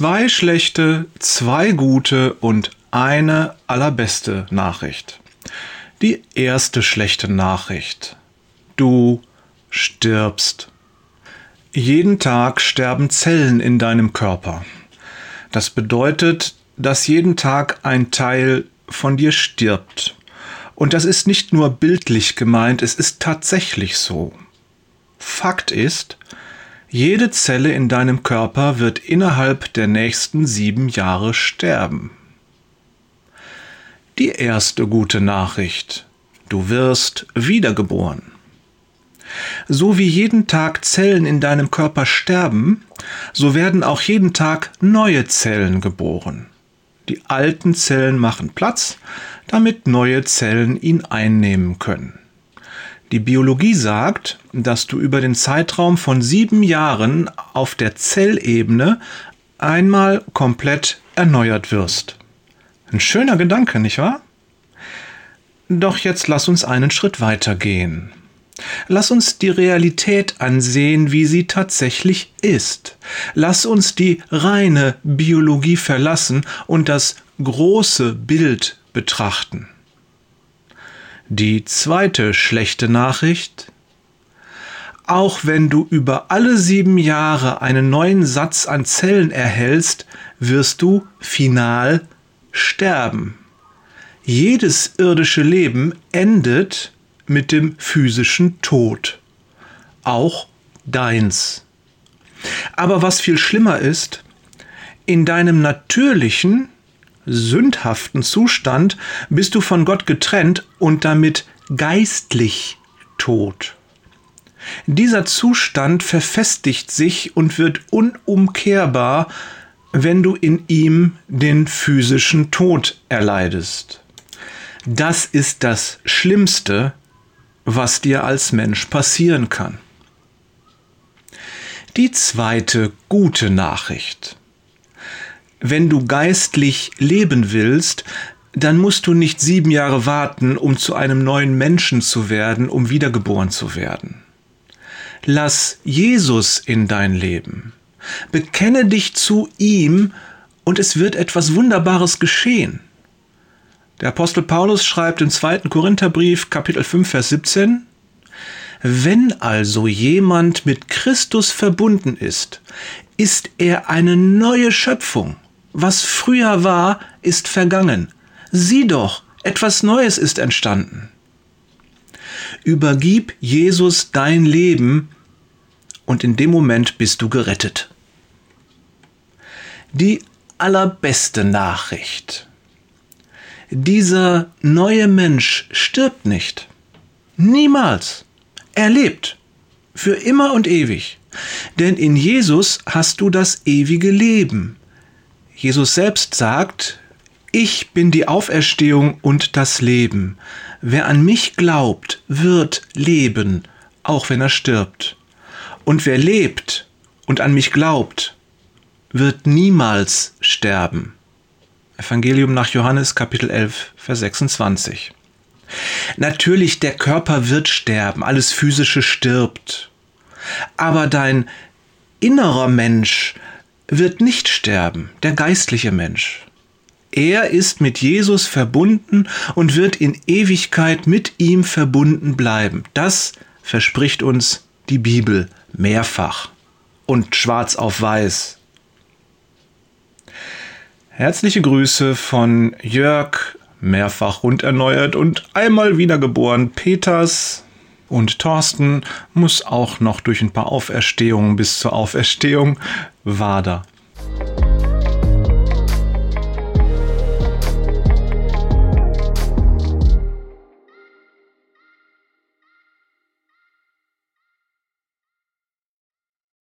zwei schlechte, zwei gute und eine allerbeste Nachricht. Die erste schlechte Nachricht. Du stirbst. Jeden Tag sterben Zellen in deinem Körper. Das bedeutet, dass jeden Tag ein Teil von dir stirbt. Und das ist nicht nur bildlich gemeint, es ist tatsächlich so. Fakt ist, jede Zelle in deinem Körper wird innerhalb der nächsten sieben Jahre sterben. Die erste gute Nachricht. Du wirst wiedergeboren. So wie jeden Tag Zellen in deinem Körper sterben, so werden auch jeden Tag neue Zellen geboren. Die alten Zellen machen Platz, damit neue Zellen ihn einnehmen können. Die Biologie sagt, dass du über den Zeitraum von sieben Jahren auf der Zellebene einmal komplett erneuert wirst. Ein schöner Gedanke, nicht wahr? Doch jetzt lass uns einen Schritt weiter gehen. Lass uns die Realität ansehen, wie sie tatsächlich ist. Lass uns die reine Biologie verlassen und das große Bild betrachten. Die zweite schlechte Nachricht. Auch wenn du über alle sieben Jahre einen neuen Satz an Zellen erhältst, wirst du final sterben. Jedes irdische Leben endet mit dem physischen Tod. Auch deins. Aber was viel schlimmer ist, in deinem natürlichen, sündhaften Zustand bist du von Gott getrennt und damit geistlich tot. Dieser Zustand verfestigt sich und wird unumkehrbar, wenn du in ihm den physischen Tod erleidest. Das ist das Schlimmste, was dir als Mensch passieren kann. Die zweite gute Nachricht. Wenn du geistlich leben willst, dann musst du nicht sieben Jahre warten, um zu einem neuen Menschen zu werden, um wiedergeboren zu werden. Lass Jesus in dein Leben. Bekenne dich zu ihm und es wird etwas Wunderbares geschehen. Der Apostel Paulus schreibt im zweiten Korintherbrief Kapitel 5 Vers 17, Wenn also jemand mit Christus verbunden ist, ist er eine neue Schöpfung. Was früher war, ist vergangen. Sieh doch, etwas Neues ist entstanden. Übergib Jesus dein Leben und in dem Moment bist du gerettet. Die allerbeste Nachricht. Dieser neue Mensch stirbt nicht. Niemals. Er lebt. Für immer und ewig. Denn in Jesus hast du das ewige Leben. Jesus selbst sagt, ich bin die Auferstehung und das Leben. Wer an mich glaubt, wird leben, auch wenn er stirbt. Und wer lebt und an mich glaubt, wird niemals sterben. Evangelium nach Johannes Kapitel 11, Vers 26. Natürlich, der Körper wird sterben, alles Physische stirbt. Aber dein innerer Mensch wird nicht sterben, der geistliche Mensch. Er ist mit Jesus verbunden und wird in Ewigkeit mit ihm verbunden bleiben. Das verspricht uns die Bibel mehrfach und schwarz auf weiß. Herzliche Grüße von Jörg, mehrfach runderneuert und einmal wiedergeboren Peters und Thorsten muss auch noch durch ein paar Auferstehungen bis zur Auferstehung. Wader.